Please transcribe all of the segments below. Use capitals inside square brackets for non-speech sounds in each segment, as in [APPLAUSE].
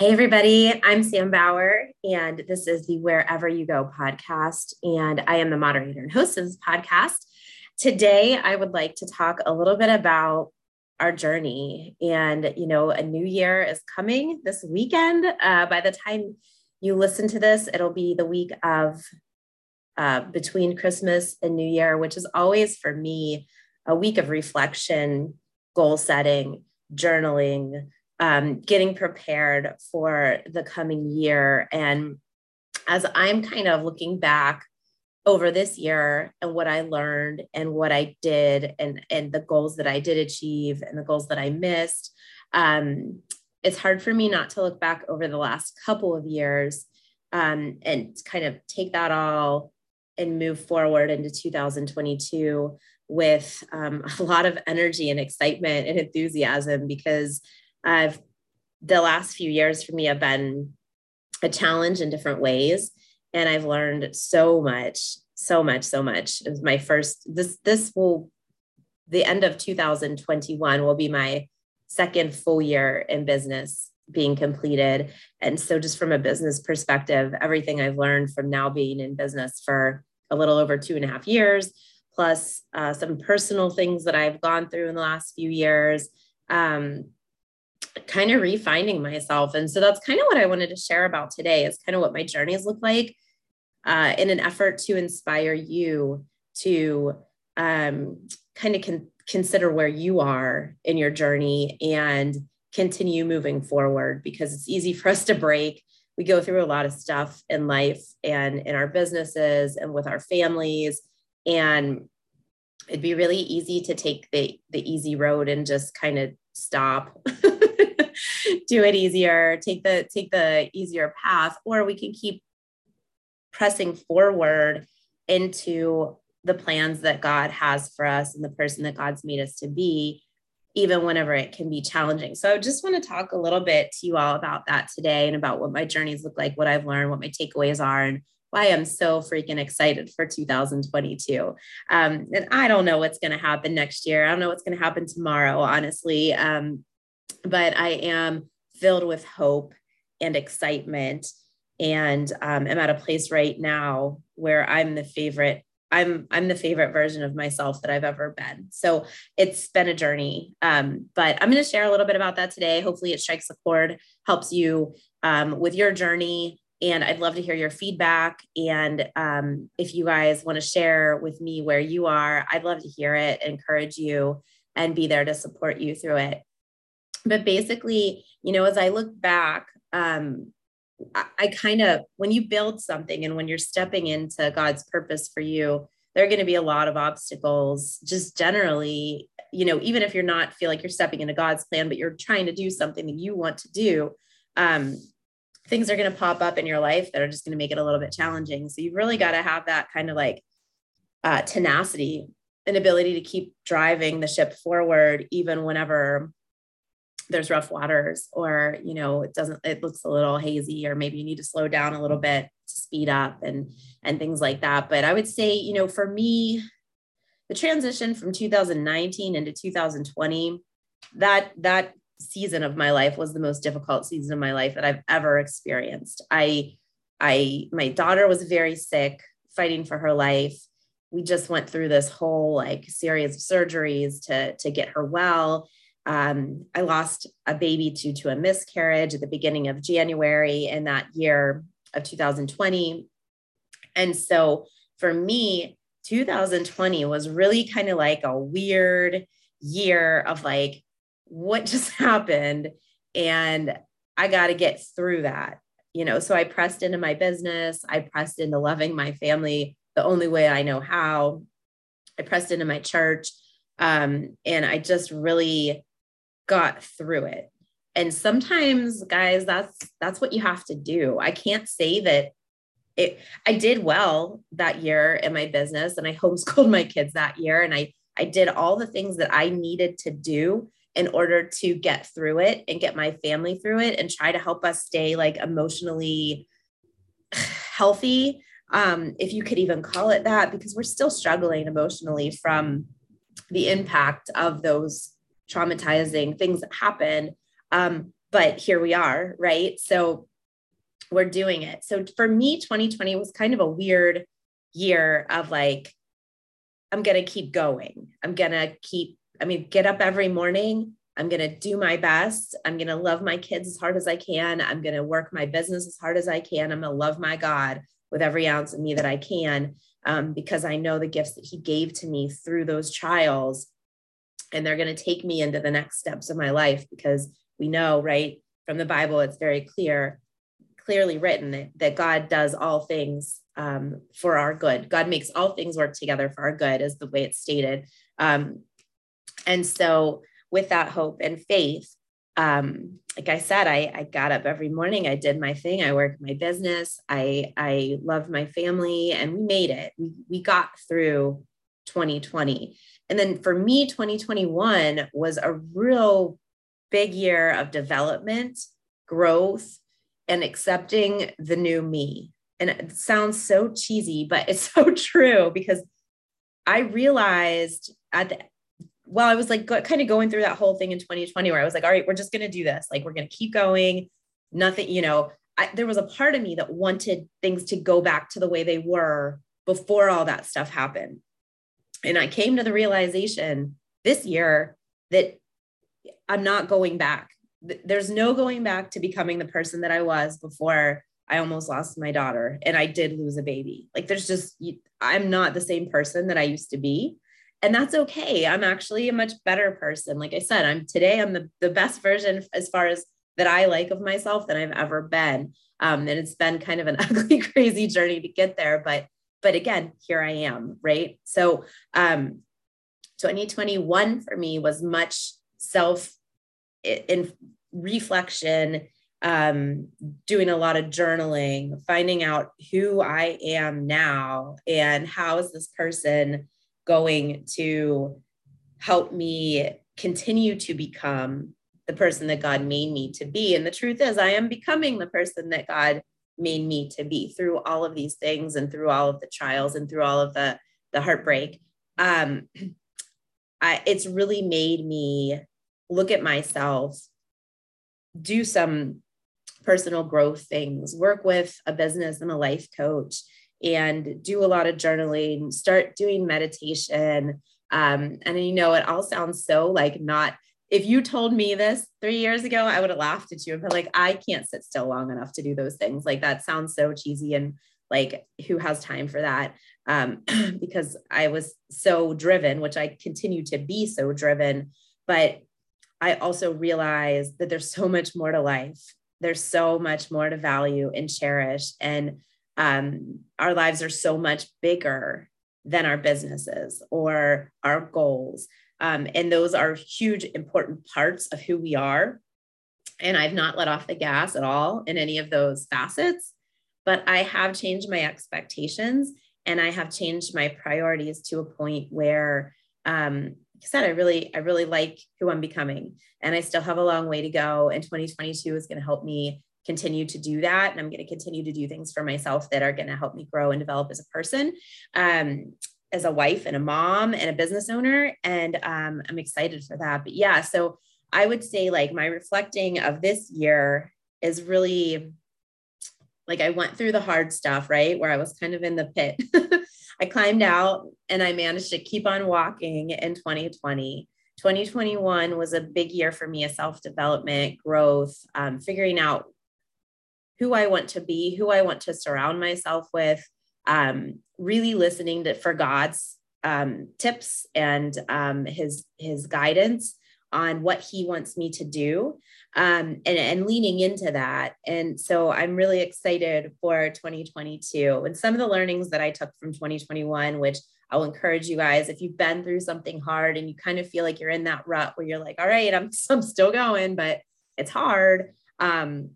Hey, everybody, I'm Sam Bauer, and this is the Wherever You Go podcast. And I am the moderator and host of this podcast. Today, I would like to talk a little bit about our journey. And, you know, a new year is coming this weekend. Uh, by the time you listen to this, it'll be the week of uh, between Christmas and New Year, which is always for me a week of reflection, goal setting, journaling um, getting prepared for the coming year. And as I'm kind of looking back over this year and what I learned and what I did and, and the goals that I did achieve and the goals that I missed, um, it's hard for me not to look back over the last couple of years um, and kind of take that all and move forward into 2022 with um, [LAUGHS] a lot of energy and excitement and enthusiasm because I've the last few years for me have been a challenge in different ways. And I've learned so much, so much, so much. It was my first, this, this will, the end of 2021 will be my second full year in business being completed. And so, just from a business perspective, everything I've learned from now being in business for a little over two and a half years, plus uh, some personal things that I've gone through in the last few years, um, kind of refining myself. And so that's kind of what I wanted to share about today is kind of what my journeys look like uh, in an effort to inspire you to um, kind of con- consider where you are in your journey and continue moving forward because it's easy for us to break. We go through a lot of stuff in life and in our businesses and with our families. And it'd be really easy to take the, the easy road and just kind of stop [LAUGHS] do it easier, take the take the easier path, or we can keep pressing forward into the plans that God has for us and the person that God's made us to be, even whenever it can be challenging. So I just want to talk a little bit to you all about that today and about what my journeys look like, what I've learned, what my takeaways are, and why I'm so freaking excited for 2022. Um, and I don't know what's going to happen next year. I don't know what's going to happen tomorrow, honestly. Um, but I am filled with hope and excitement. And um, I'm at a place right now where I'm the favorite. I'm I'm the favorite version of myself that I've ever been. So it's been a journey. Um, but I'm going to share a little bit about that today. Hopefully, it strikes a chord, helps you um, with your journey. And I'd love to hear your feedback. And um, if you guys want to share with me where you are, I'd love to hear it, encourage you, and be there to support you through it but basically, you know, as I look back, um, I, I kind of, when you build something and when you're stepping into God's purpose for you, there are going to be a lot of obstacles, just generally, you know, even if you're not feel like you're stepping into God's plan, but you're trying to do something that you want to do. Um, things are going to pop up in your life that are just going to make it a little bit challenging. So you've really got to have that kind of like uh, tenacity and ability to keep driving the ship forward, even whenever there's rough waters or you know it doesn't it looks a little hazy or maybe you need to slow down a little bit to speed up and and things like that. But i would say you know for me the transition from 2019 into 2020 that that season of my life was the most difficult season of my life that i've ever experienced. I i my daughter was very sick fighting for her life. We just went through this whole like series of surgeries to to get her well um, I lost a baby due to a miscarriage at the beginning of January in that year of 2020. And so for me, 2020 was really kind of like a weird year of like, what [LAUGHS] just happened? And I got to get through that, you know. So I pressed into my business, I pressed into loving my family the only way I know how. I pressed into my church. Um, and I just really got through it. And sometimes guys that's that's what you have to do. I can't say that it i did well that year in my business and i [LAUGHS] homeschooled my kids that year and i i did all the things that i needed to do in order to get through it and get my family through it and try to help us stay like emotionally [SIGHS] healthy. Um, if you could even call it that because we're still struggling emotionally from the impact of those traumatizing things that happen. Um, but here we are, right? So we're doing it. So for me, 2020 was kind of a weird year of like, I'm going to keep going. I'm going to keep, I mean, get up every morning. I'm going to do my best. I'm going to love my kids as hard as I can. I'm going to work my business as hard as I can. I'm going to love my God with every ounce of me that I can um, because I know the gifts that He gave to me through those trials. And they're going to take me into the next steps of my life because we know, right, from the Bible, it's very clear, clearly written that, God does all things um, for our good. God makes all things work together for our good, is the way it's stated. Um, and so, with that hope and faith, um, like I said, I, I got up every morning. I did my thing. I worked my business. I I loved my family, and we made it. We we got through 2020, and then for me, 2021 was a real big year of development, growth, and accepting the new me. And it sounds so cheesy, but [LAUGHS] it's so true because I realized at the well, I was like kind of going through that whole thing in 2020 where I was like, all right, we're just going to do this. Like, we're going to keep going. Nothing, you know, I, there was a part of me that wanted things to go back to the way they were before all that stuff happened. And I came to the realization this year that I'm not going back. There's no going back to becoming the person that I was before I almost lost my daughter and I did lose a baby. Like there's just I'm not the same person that I used to be. And that's okay. I'm actually a much better person. Like I said, I'm today I'm the, the best version as far as that I like of myself than I've ever been. Um, and it's been kind of an [LAUGHS] ugly, crazy journey to get there. But but again, here I am, right? So um 2021 for me was much self in reflection um, doing a lot of journaling finding out who i am now and how is this person going to help me continue to become the person that god made me to be and the truth is i am becoming the person that god made me to be through all of these things and through all of the trials and through all of the the heartbreak um [CLEARS THROAT] I, it's really made me look at myself, do some personal growth things, work with a business and a life coach, and do a lot of journaling, start doing meditation. Um, and you know, it all sounds so like not. If you told me this three years ago, I would have laughed at you and been like, I can't sit still long enough to do those things. Like that sounds so cheesy and like who has time for that? Um, [CLEARS THROAT] because I was so driven, which I continue to be so driven. But I also realize that there's so much more to life. There's so much more to value and cherish. And um, our lives are so much bigger than our businesses or our goals. Um, and those are huge, important parts of who we are. And I've not let off the gas at all in any of those facets, but I have changed my expectations and I have changed my priorities to a point where um, I said, I really, I really like who I'm becoming. And I still have a long way to go. And 2022 is going to help me continue to do that. And I'm going to continue to do things for myself that are going to help me grow and develop as a person, um, as a wife and a mom and a business owner. And um, I'm excited for that. But yeah, so I would say like my reflecting of this year is really like I went through the hard stuff, right? Where I was kind of in the pit. [LAUGHS] I climbed out and I managed to keep on walking in 2020. 2021 was a big year for me of self development, growth, um, figuring out who I want to be, who I want to surround myself with, um, really listening to for God's um, tips and um, his his guidance on what he wants me to do um, and, and leaning into that. And so I'm really excited for 2022 and some of the learnings that I took from 2021, which I'll encourage you guys if you've been through something hard and you kind of feel like you're in that rut where you're like, all right, I'm, [LAUGHS] I'm still going, but it's hard. Um,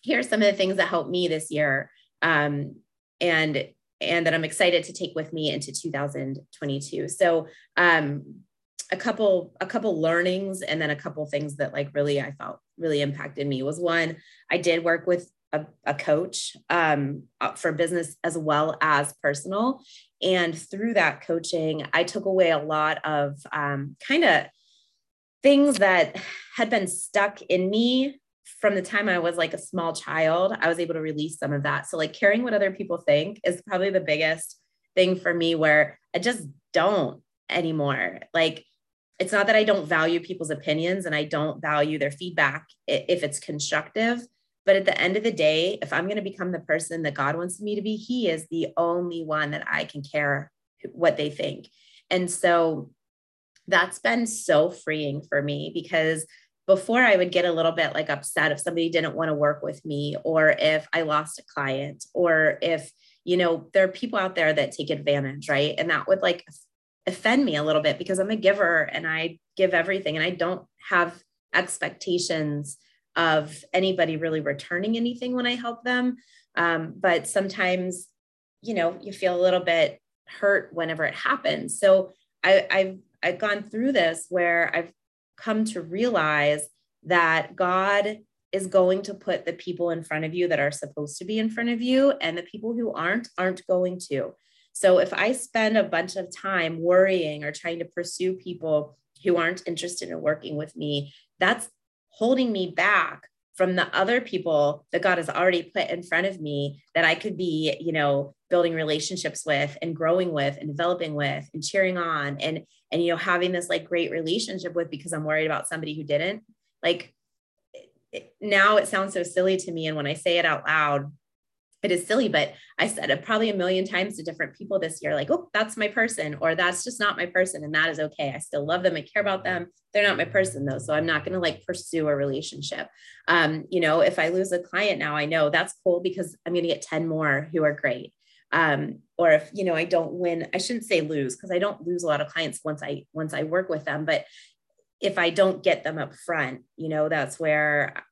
here are some of the things that helped me this year. Um, and and that I'm excited to take with me into 2022. So um, a couple a couple learnings and then a couple things that like really I felt really impacted me was one I did work with a, a coach um, uh, for business as well as personal and through that coaching I took away a lot of um, kind of things that had been stuck in me from the time I was like a small child, I was able to release some of that. So, like, caring what other people think is probably the biggest thing for me where I just don't anymore. Like, it's not that I don't value people's opinions and I don't value their feedback if it's constructive. But at the end of the day, if I'm going to become the person that God wants me to be, He is the only one that I can care what they think. And so that's been so freeing for me because before I would get a little bit like upset if somebody didn't want to work with me or if I lost a client or if, you know, there are people out there that take advantage, right? And that would like offend me a little bit because I'm a giver and I give everything and I don't have expectations of anybody really returning anything when I help them. Um, but sometimes, you know, you feel a little bit hurt whenever it happens. So I, I've I've gone through this where I've come to realize that God is going to put the people in front of you that are supposed to be in front of you, and the people who aren't, aren't going to. So if I spend a bunch of time worrying or trying to pursue people who aren't interested in working with me, that's holding me back from the other people that God has already put in front of me that I could be, you know, building relationships with and growing with and developing with and cheering on and and you know having this like great relationship with because I'm worried about somebody who didn't. Like it, now it sounds so silly to me and when I say it out loud, it is silly, but I said it probably a million times to different people this year, like, oh, that's my person, or that's just not my person. And that is okay. I still love them. I care about them. They're not my person though. So I'm not going to like pursue a relationship. Um, you know, if I lose a client now, I know that's cool because I'm going to get 10 more who are great. Um, or if, you know, I don't win, I shouldn't say lose because I don't lose a lot of clients once I, once I work with them, but if I don't get them up front, you know, that's where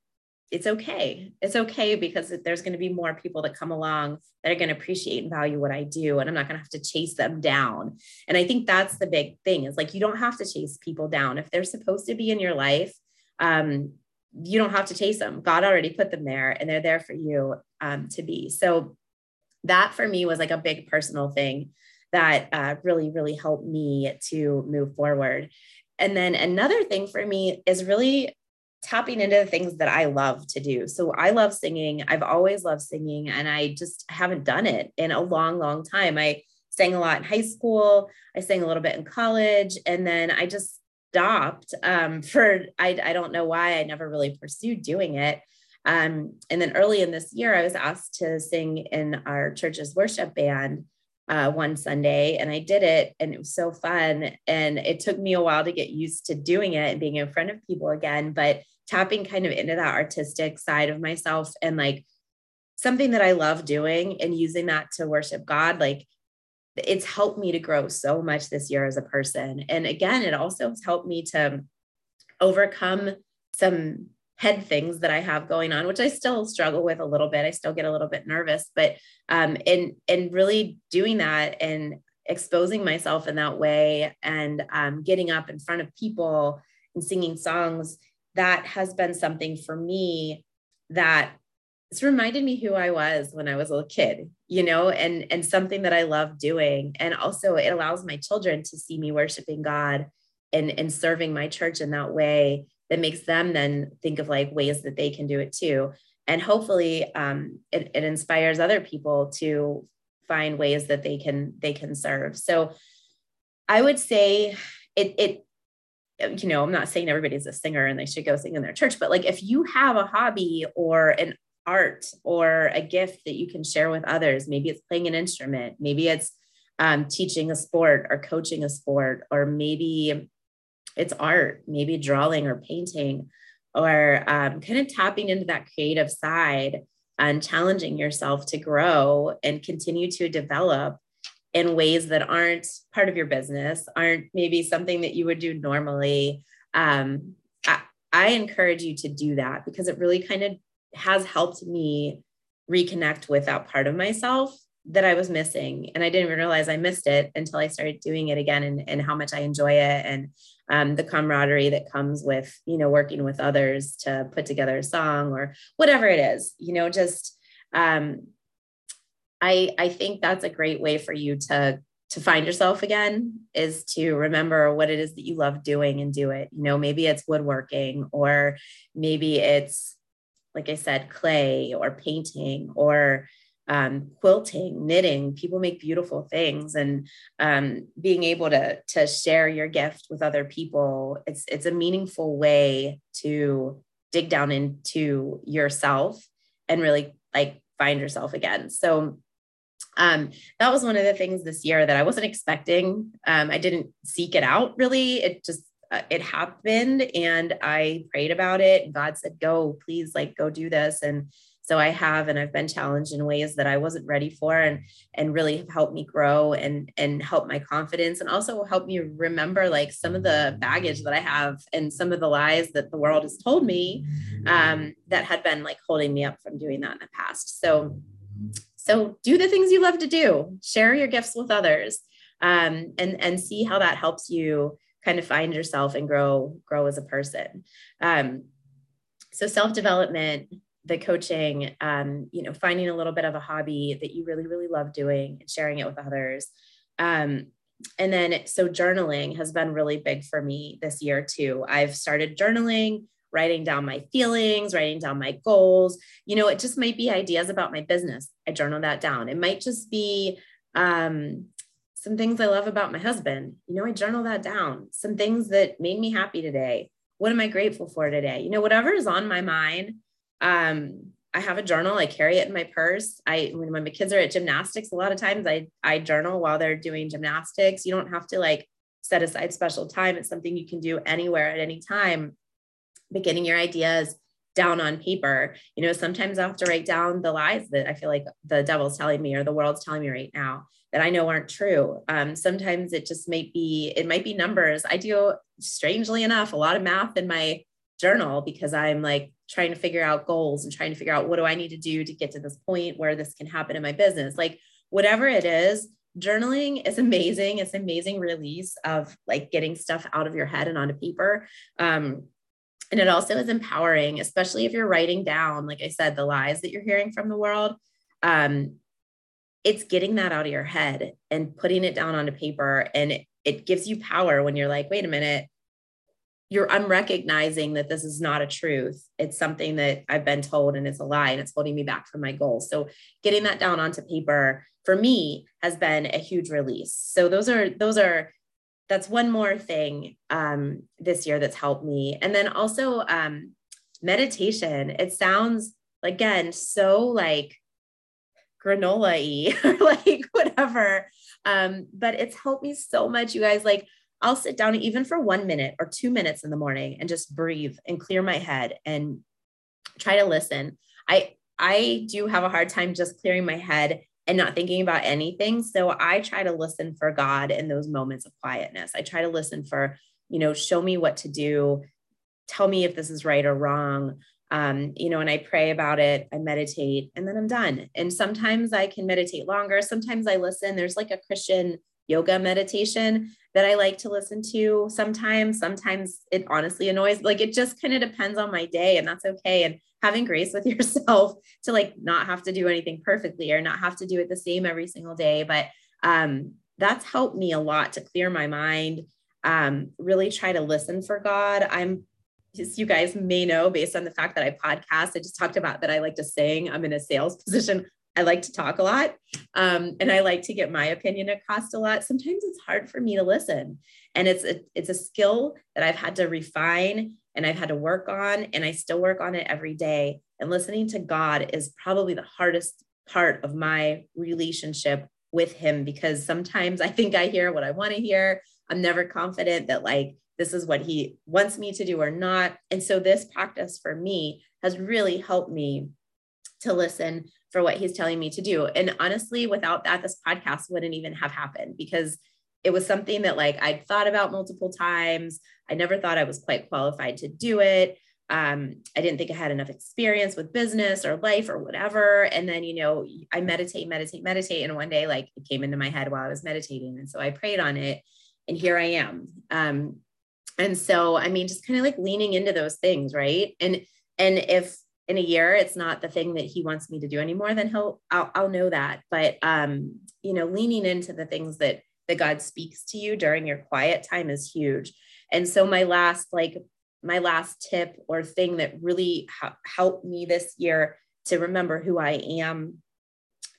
it's okay. It's okay because there's going to be more people that come along that are going to appreciate and value what I do. And I'm not going to have to chase them down. And I think that's the big thing is like, you don't have to chase people down. If they're supposed to be in your life, um, you don't have to chase them. God already put them there and they're there for you um, to be. So that for me was like a big personal thing that uh, really, really helped me to move forward. And then another thing for me is really tapping into the things that I love to do. So I love singing. I've always loved singing and I just haven't done it in a long, long time. I sang a lot in high school. I sang a little bit in college and then I just stopped um, [LAUGHS] for, I, I don't know why I never really pursued doing it. Um, and then early in this year, I was asked to sing in our church's worship band uh, one Sunday and I did it and it was so fun. And it took me a while to get used to doing it and being in front of people again, but tapping kind of into that artistic side of myself and like something that I love doing and using that to worship God, like it's helped me to grow so much this year as a person. And again, it also has helped me to overcome some head things that I have going on, which I still struggle with a little bit. I still get a little bit nervous, but um, and and really doing that and exposing myself in that way and um, getting up in front of people and singing songs, that has been something for me that it's reminded me who I was when I was a little kid, you know, and and something that I love doing. And also it allows my children to see me worshiping God and and serving my church in that way that makes them then think of like ways that they can do it too. And hopefully um, it, it inspires other people to find ways that they can they can serve. So i would say it it you know i'm not saying everybody's a singer and they should go sing in their church but like if you have a hobby or an art or a gift that you can share with others maybe it's playing an instrument maybe it's um, teaching a sport or coaching a sport or maybe it's art, maybe drawing or painting, or um, kind of tapping into that creative side and challenging yourself to grow and continue to develop in ways that aren't part of your business, aren't maybe something that you would do normally. Um, I, I encourage you to do that because it really kind of has helped me reconnect with that part of myself that I was missing. And I didn't realize I missed it until I started doing it again and, and how much I enjoy it and um, the camaraderie that comes with, you know, working with others to put together a song or whatever it is, you know, just um, I, I think that's a great way for you to to find yourself again is to remember what it is that you love doing and do it. You know, maybe it's woodworking or maybe it's like I said, clay or painting or um, quilting, knitting. People make beautiful things, and um, being able to to share your gift with other people. It's it's a meaningful way to dig down into yourself and really like find yourself again. So um, that was one of the things this year that I wasn't expecting. Um, I didn't seek it out really. It just uh, it happened, and I prayed about it. God said, "Go, please, like go do this." And so I have, and I've been challenged in ways that I wasn't ready for, and and really have helped me grow and and help my confidence, and also help me remember like some of the baggage that I have and some of the lies that the world has told me um, that had been like holding me up from doing that in the past. So so do the things you love to do, share your gifts with others, um, and and see how that helps you kind of find yourself and grow grow as a person. Um, so self development, the coaching, um, you know, finding a little bit of a hobby that you really really love doing and sharing it with others. Um, and then so journaling has been really big for me this year too. I've started journaling writing down my feelings, writing down my goals. You know, it just might be ideas about my business. I journal that down. It might just be um, some things I love about my husband. You know, I journal that down. Some things that made me happy today. What am I grateful for today? You know, whatever is on my mind. Um, I have a journal. I carry it in my purse. I when my kids are at gymnastics, a lot of times I I journal while they're doing gymnastics. You don't have to like set aside special time. It's something you can do anywhere at any time but getting your ideas down on paper. You know, sometimes I have to write down the lies that I feel like the devil's telling me or the world's telling me right now that I know aren't true. Um, sometimes it just might be, it might be numbers. I do, strangely enough, a lot of math in my journal because I'm like trying to figure out goals and trying to figure out what do I need to do to get to this point where this can happen in my business. Like whatever it is, journaling is amazing. It's an amazing release of like getting stuff out of your head and onto paper. Um, and it also is empowering, especially if you're writing down, like I said, the lies that you're hearing from the world. Um, it's getting that out of your head and putting it down onto paper. And it, it gives you power when you're like, wait a minute, you're I'm recognizing that this is not a truth. It's something that I've been told and it's a lie and it's holding me back from my goals. So getting that down onto paper for me has been a huge release. So those are those are that's one more thing um, this year that's helped me. And then also um, meditation. It sounds like again so like granola-y [LAUGHS] or like whatever. Um, but it's helped me so much, you guys. Like I'll sit down even for one minute or two minutes in the morning and just breathe and clear my head and try to listen. I I do have a hard time just clearing my head and not thinking about anything. So I try to listen for God in those moments of quietness. I try to listen for, you know, show me what to do, tell me if this is right or wrong. Um, you know, and I pray about it, I meditate, and then I'm done. And sometimes I can meditate longer. Sometimes I listen. There's like a Christian yoga meditation that I like to listen to sometimes. Sometimes it honestly annoys, like it just kind of depends on my day, and that's okay. And having grace with [LAUGHS] yourself to like not have to do anything perfectly or not have to do it the same every single day. But um, that's helped me a lot to clear my mind, um, really try to listen for God. I'm as you guys may know based on the fact that I podcast, I just talked about that I like to sing. I'm in a sales [LAUGHS] position. I like to talk a lot um, and I like to get my opinion across a lot. Sometimes it's hard for me to listen. And it's a, it's a skill that I've had to refine and I've had to work on, and I still work on it every day. And listening to God is probably the hardest part of my relationship with Him because sometimes I think I hear what I want to hear. I'm never confident that, like, this is what He wants me to do or not. And so, this practice for me has really helped me to listen for what He's telling me to do. And honestly, without that, this podcast wouldn't even have happened because it was something that like I'd thought about multiple times. I never thought I was quite qualified to do it. Um, I didn't think I had enough experience with business or life or whatever. And then, you know, I meditate, meditate, meditate. And one day, like it came into my head while I was meditating. And so I prayed on it and here I am. Um, and so, I mean, just kind of like leaning into those things. Right. And, and if in a year it's not the thing that he wants me to do anymore, then he'll, I'll, I'll know that. But, um, you know, leaning into the things that that God speaks to you during your quiet time is huge. And so my last like my last tip or thing that really ha- helped me this year to remember who I am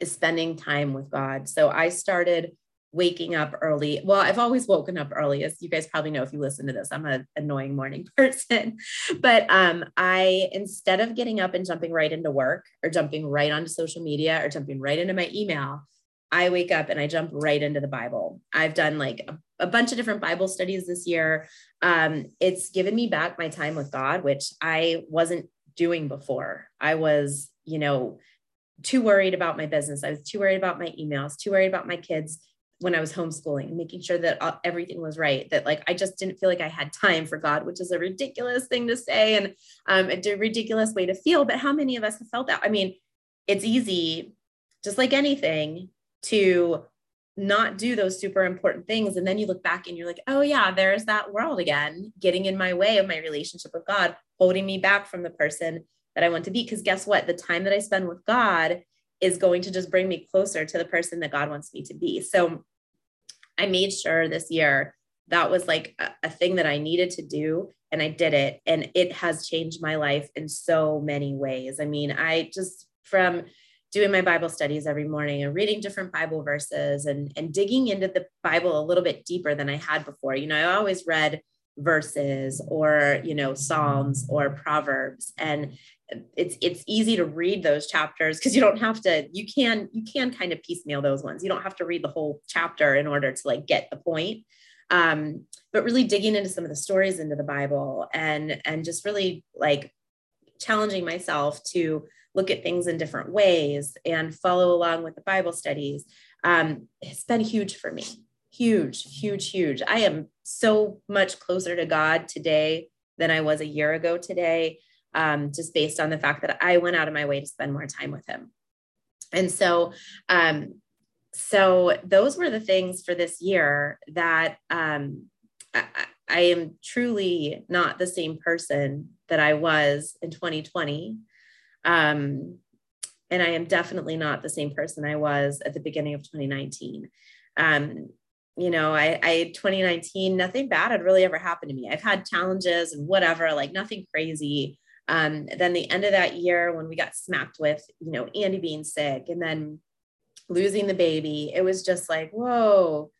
is spending time with God. So I started waking up early. Well, I've always woken up early, as you guys probably know if you listen to this. I'm an annoying morning [LAUGHS] person. But um, I, instead of getting up and jumping right into work or jumping right onto social media or jumping right into my email, I wake up and I jump right into the Bible. I've done like a, a bunch of different Bible studies this year. Um, it's given me back my time with God, which I wasn't doing before. I was, you know, too worried about my business. I was too worried about my emails, too worried about my kids when I was homeschooling making sure that everything was right. That like I just didn't feel like I had time for God, which is a ridiculous thing to say and um, a ridiculous way to feel. But how many of us have felt that? I mean, it's easy, just like anything, to not do those super important things. And then you look back and you're like, oh, yeah, there's that world again, getting in my way of my relationship with God, holding me back from the person that I want to be. Because guess what? The time that I spend with God is going to just bring me closer to the person that God wants me to be. So I made sure this year that was like a, a, thing that I needed to do. And I did it. And it has changed my life in so many ways. I mean, I just from doing my Bible studies every morning and reading different Bible verses and, and digging into the Bible a little bit deeper than I had before. You know, I always read verses or you know psalms or proverbs. And it's it's easy to read those chapters because you don't have to you can you can kind of piecemeal those ones. You don't have to read the whole chapter in order to like get the point. Um but really digging into some of the stories into the bible and and just really like challenging myself to look at things in different ways and follow along with the bible studies um it's been huge for me. Huge huge huge. I am so much closer to god today than i was a year ago today um, just based on the fact that I went out of my way to spend more time with him. And so, um, so those were the things for this year that um, I, I am truly not the same person that I was in 2020. Um, and I am definitely not the same person I was at the beginning of 2019. Um, you know, I, I 2019, nothing bad had really ever happened to me. I've had challenges and whatever, like nothing crazy. Um, then the end of that year when we got smacked with, you know, Andy being sick and then losing the baby, it was just like, whoa,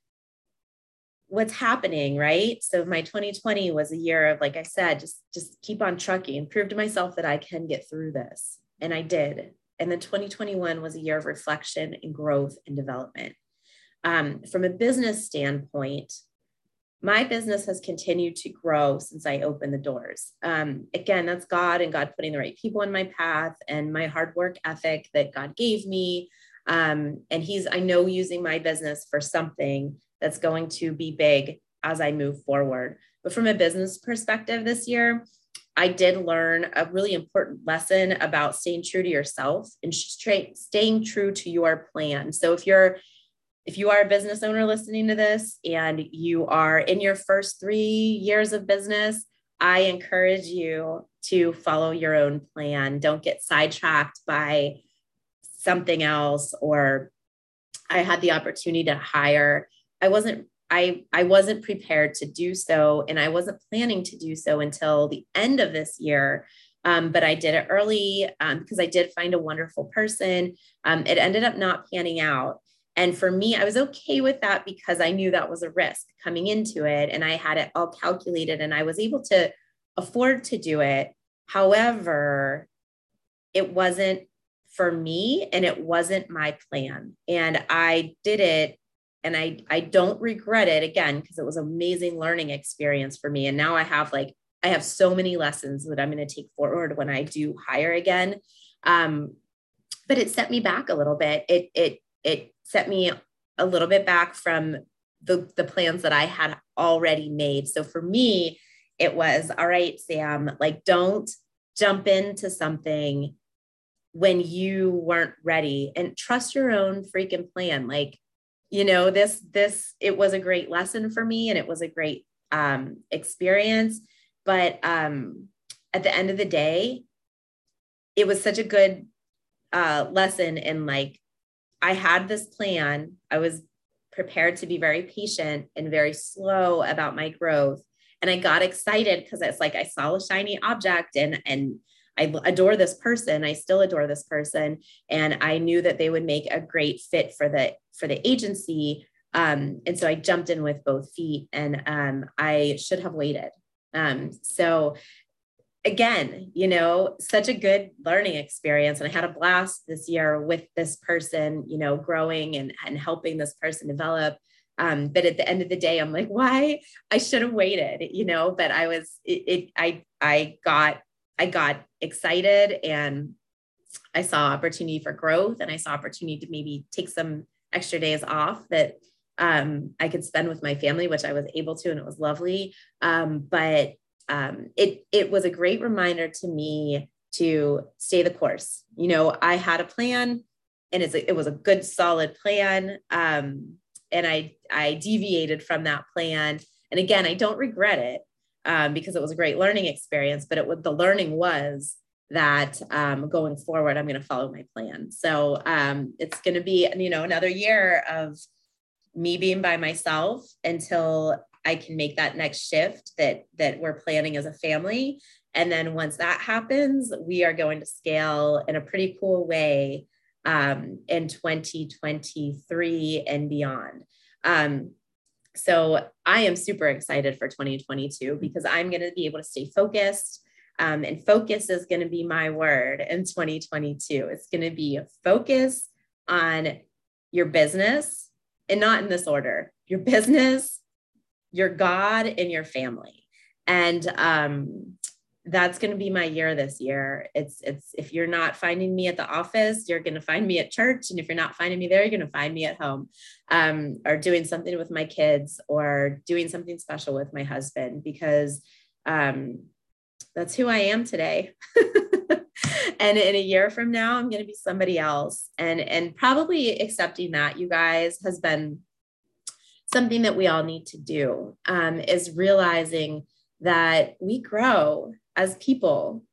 what's happening, right? So my 2020 was a year of, like I said, just just keep on trucking prove to myself that I can get through this. And I did. And then 2021 was a year of reflection and growth and development. Um, from a business standpoint, my business has continued to grow since I opened the doors. Um, again, that's God and God putting the right people in my path and my hard work ethic that God gave me. Um, and He's, I know, using my business for something that's going to be big as I move forward. But from a business perspective this year, I did learn a really important lesson about staying true to yourself and straight, staying true to your plan. So if you're if you are a business owner listening to this and you are in your first three years of business, I encourage you to follow your own plan. Don't get sidetracked by something else or I had the opportunity to hire. I wasn't I I wasn't prepared to do so and I wasn't planning to do so until the end of this year. Um, but I did it early um, because I did find a wonderful person. Um, it ended up not panning out. And for me, I was okay with that because I knew that was a risk coming into it and I had it all calculated and I was able to afford to do it. However, it wasn't for me and it wasn't my plan. And I did it and I I don't regret it again because it was an amazing learning experience for me and now I have like I have so many lessons that I'm going to take forward when I do hire again. Um, but it set me back a little bit. It it it set me a little bit back from the, the plans that I had already made. So for me, it was all right, Sam, like don't jump into something when you weren't ready and trust your own freaking plan. Like, you know, this, this, it was a great lesson for me and it was a great um, experience. But um, at the end of the day, it was such a good uh, lesson in like I had this plan. I was prepared to be very patient and very slow about my growth. and I got excited because it's like I saw a shiny object and and I adore this person. I still adore this person, and I knew that they would make a great fit for the for the agency. Um, and so I jumped in with both feet, and um, I should have waited. Um, so again, you know, such a good learning experience, and I had a blast this year with this person. You know, growing and and helping this person develop. Um, but at the end of the day, I'm like, why? I should have waited, you know. But I was, it, it I I got I got excited and I saw opportunity for growth and I saw opportunity to maybe take some extra days off that um, I could spend with my family, which I was able to, and it was lovely. Um, but um, it it was a great reminder to me to stay the course. You know, I had a plan, and it's a, it was a good, solid plan. Um, and I I deviated from that plan, and again, I don't regret it um, because it was a great learning experience. But it the learning was that um, going forward, I'm going to follow my plan. So um, it's going to be you know another year of me being by myself until I can make that next shift that that we're planning as a family. And then once that happens, we are going to scale in a pretty cool way um, in 2023 and beyond. Um, so I am super excited for 2022 because I'm going to be able to stay focused. Um, and focus is going to be my word in 2022. It's going to be focus on your business and not in this order your business, your God, and your family. And um, that's going to be my year this year. It's it's if you're not finding me at the office, you're going to find me at church, and if you're not finding me there, you're going to find me at home, um, or doing something with my kids, or doing something special with my husband, because um, that's who I am today. [LAUGHS] and in a year from now, I'm going to be somebody else, and and probably accepting that, you guys, has been something that we all need to do. Um, is realizing that we grow as people,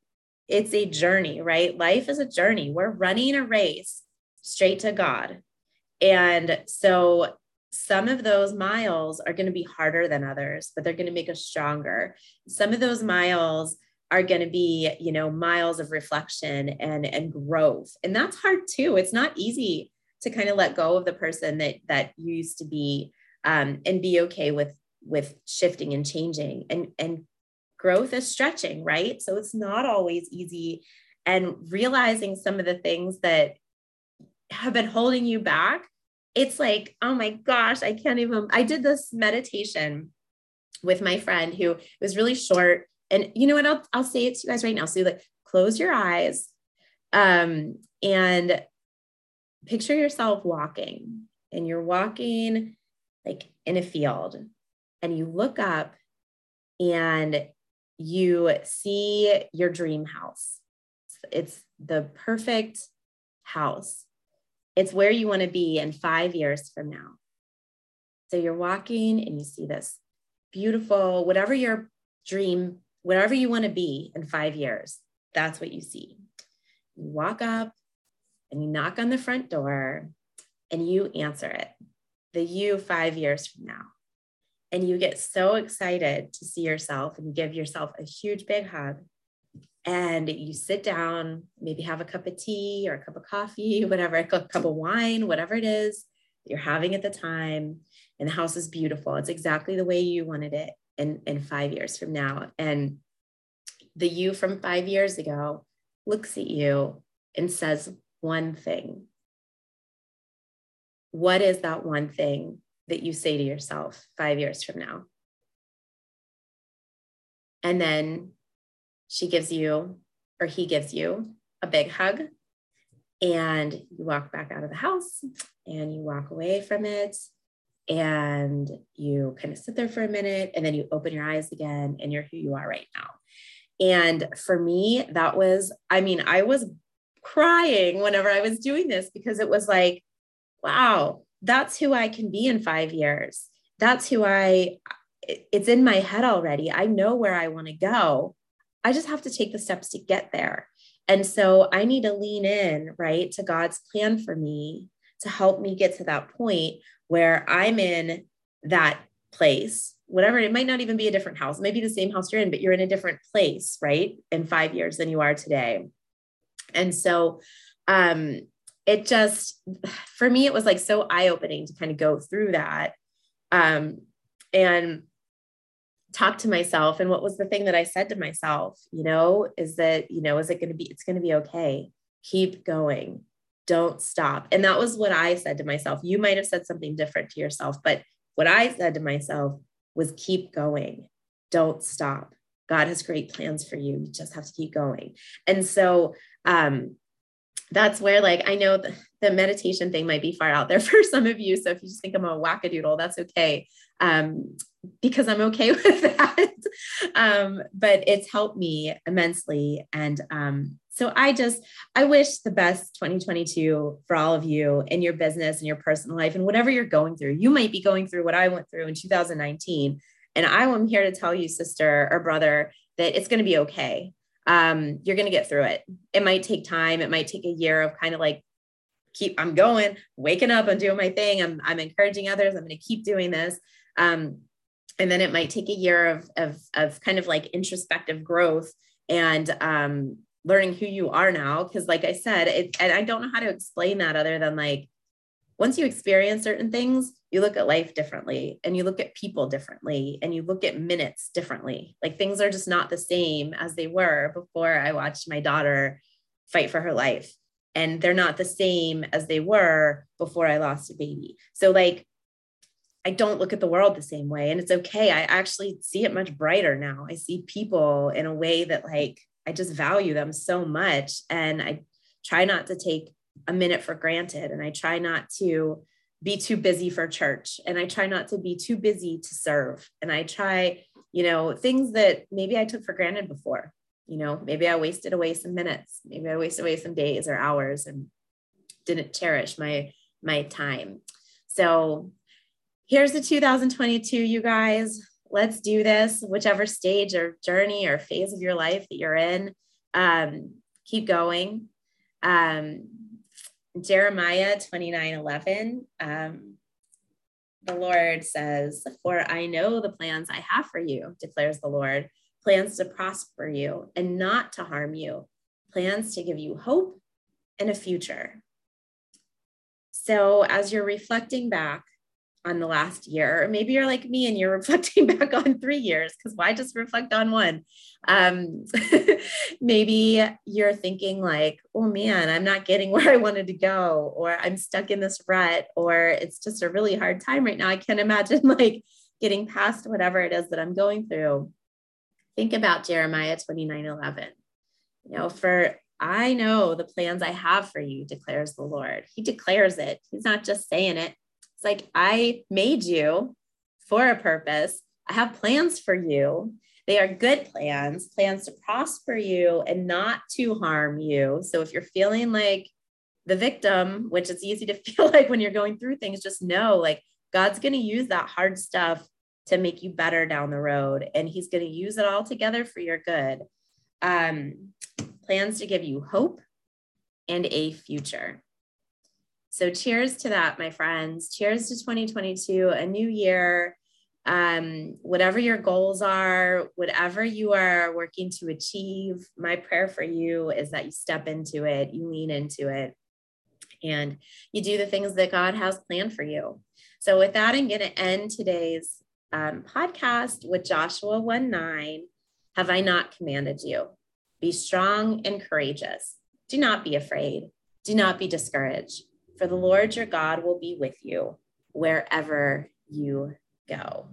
it's a journey, right? Life is a journey. We're running a race straight to God. And so some of those miles are going to be harder than others, but they're going to make us stronger. Some of those miles are going to be, you know, miles of reflection and and growth. And that's hard too. It's not easy to kind of let go of the person that that you used to be um, and be okay with with shifting and changing and and growth is stretching, right? So it's not always easy. And realizing some of the things that have been holding you back, it's like, oh my gosh, I can't even. I did this meditation with my friend who was really short. And you know what? I'll, I'll say it to you guys right now. So, like, close your eyes um, and picture yourself walking, and you're walking like in a field, and you look up and you see your dream house. It's the perfect house. It's where you want to be in five years from now. So you're walking and you see this beautiful, whatever your dream, whatever you want to be in five years, that's what you see. You walk up and you knock on the front door and you answer it. The you five years from now. And you get so excited to see yourself and give yourself a huge big hug. And you sit down maybe have a cup of tea or a cup of coffee [LAUGHS] whatever a cup of wine whatever it is that you're having at the time. And the house is beautiful. It's exactly the way you wanted it in, in five years from now. And the you from five years ago looks at you and says one thing what is that one thing that you say to yourself five years from now. And then she gives you, or he gives you, a big hug. And you walk back out of the house and you walk away from it. And you kind of sit there for a minute and then you open your eyes again and you're who you are right now. And for me, that was, I mean, I was crying whenever I was doing this because it was like, wow, that's who I can be in five years. That's who I, it's in my head already. I know where I want to go. I just have to take the steps to get there. And so I need to lean in, right, to God's plan for me to help me get to that point where I'm in that place, whatever, it might not even be a different house, maybe the same house you're in, but you're in a different place, right? In five years than you are today. And so, um, it just, for me, it was like so eye opening to kind of go through that. Um, and talk to myself. And what was the thing that i said to myself you know is that you know is it going to be it's going to be okay. Keep going. Don't stop. And that was what i said to myself. You might have said something different to yourself but what i said to myself was keep going. Don't stop. God has great plans for you. You just have to keep going. And so um that's where like i know the, the meditation thing might be far out there [LAUGHS] for some of you so if you just think i'm a wackadoodle that's okay um, because I'm okay [LAUGHS] with that. um, but it's helped me immensely. And um, so I just, I wish the best 2022 for all of you in your business and your personal life and whatever you're going through. You might be going through what I went through in 2019. And I am here to tell you, sister or brother, that it's going to be okay. Um, you're going to get through it. It might take time. It might take a year of kind of like keep, I'm going, waking up, I'm doing my thing. I'm, I'm encouraging others. I'm going to keep doing this. Um, and then it might take a year of, of, of kind of like introspective growth and um, learning who you are now. Cause like I said, it, and I don't know how to explain that other than like, once you experience certain things, you look at life differently and you look at people differently and you look at minutes differently. Like things are just not the same as they were before I watched my daughter fight for her life. And they're not the same as they were before I lost a baby. So, like, I don't look at the world the same way. And it's okay. I actually see it much brighter now. I see people in a way that, like, I just value them so much. And I try not to take a minute for granted. And I try not to be too busy for church. And I try not to be too busy to serve. And I try, you know, things that maybe I took for granted before. You know, maybe I wasted away some minutes. Maybe I wasted away some days or hours and didn't cherish my my time. So here's the 2022, you guys. Let's do this, whichever stage or journey or phase of your life that you're in. Um, keep going. Um, Jeremiah 29 11. Um, the Lord says, For I know the plans I have for you, declares the Lord plans to prosper you and not to harm you, plans to give you hope and a future. So, as you're reflecting back on the last year. Or maybe you're like me and you're [LAUGHS] reflecting back on three years because why just reflect on one? Um, [LAUGHS] maybe you're thinking like oh man i'm not getting [LAUGHS] where i wanted to go or i'm stuck in this rut or it's just a really hard time right now. I can't imagine like getting past whatever it is that i'm going through. Think about jeremiah 29 11 you know for I know the plans I have for you, declares the Lord. He declares it. He's not just saying it, it's like, I made you for a purpose. I have plans for you. They are good plans, plans to prosper you and not to harm you. So if you're feeling like the victim, which it's easy to [LAUGHS] feel like when you're going through things, just know like God's going to use that hard stuff to make you better down the road. And He's going to use it all together for your good. Um, plans to give you hope and a future. So, cheers to that, my friends. Cheers to 2022, a new year. Um, whatever your goals are, whatever you are working to achieve, my prayer for you is that you step into it, you lean into it, and you do the things that God has planned for you. So, with that, I'm going to end today's um, podcast with Joshua 1 9. Have I not commanded you? Be strong and courageous. Do not be afraid. Do not be discouraged for the Lord your God will be with you wherever you go.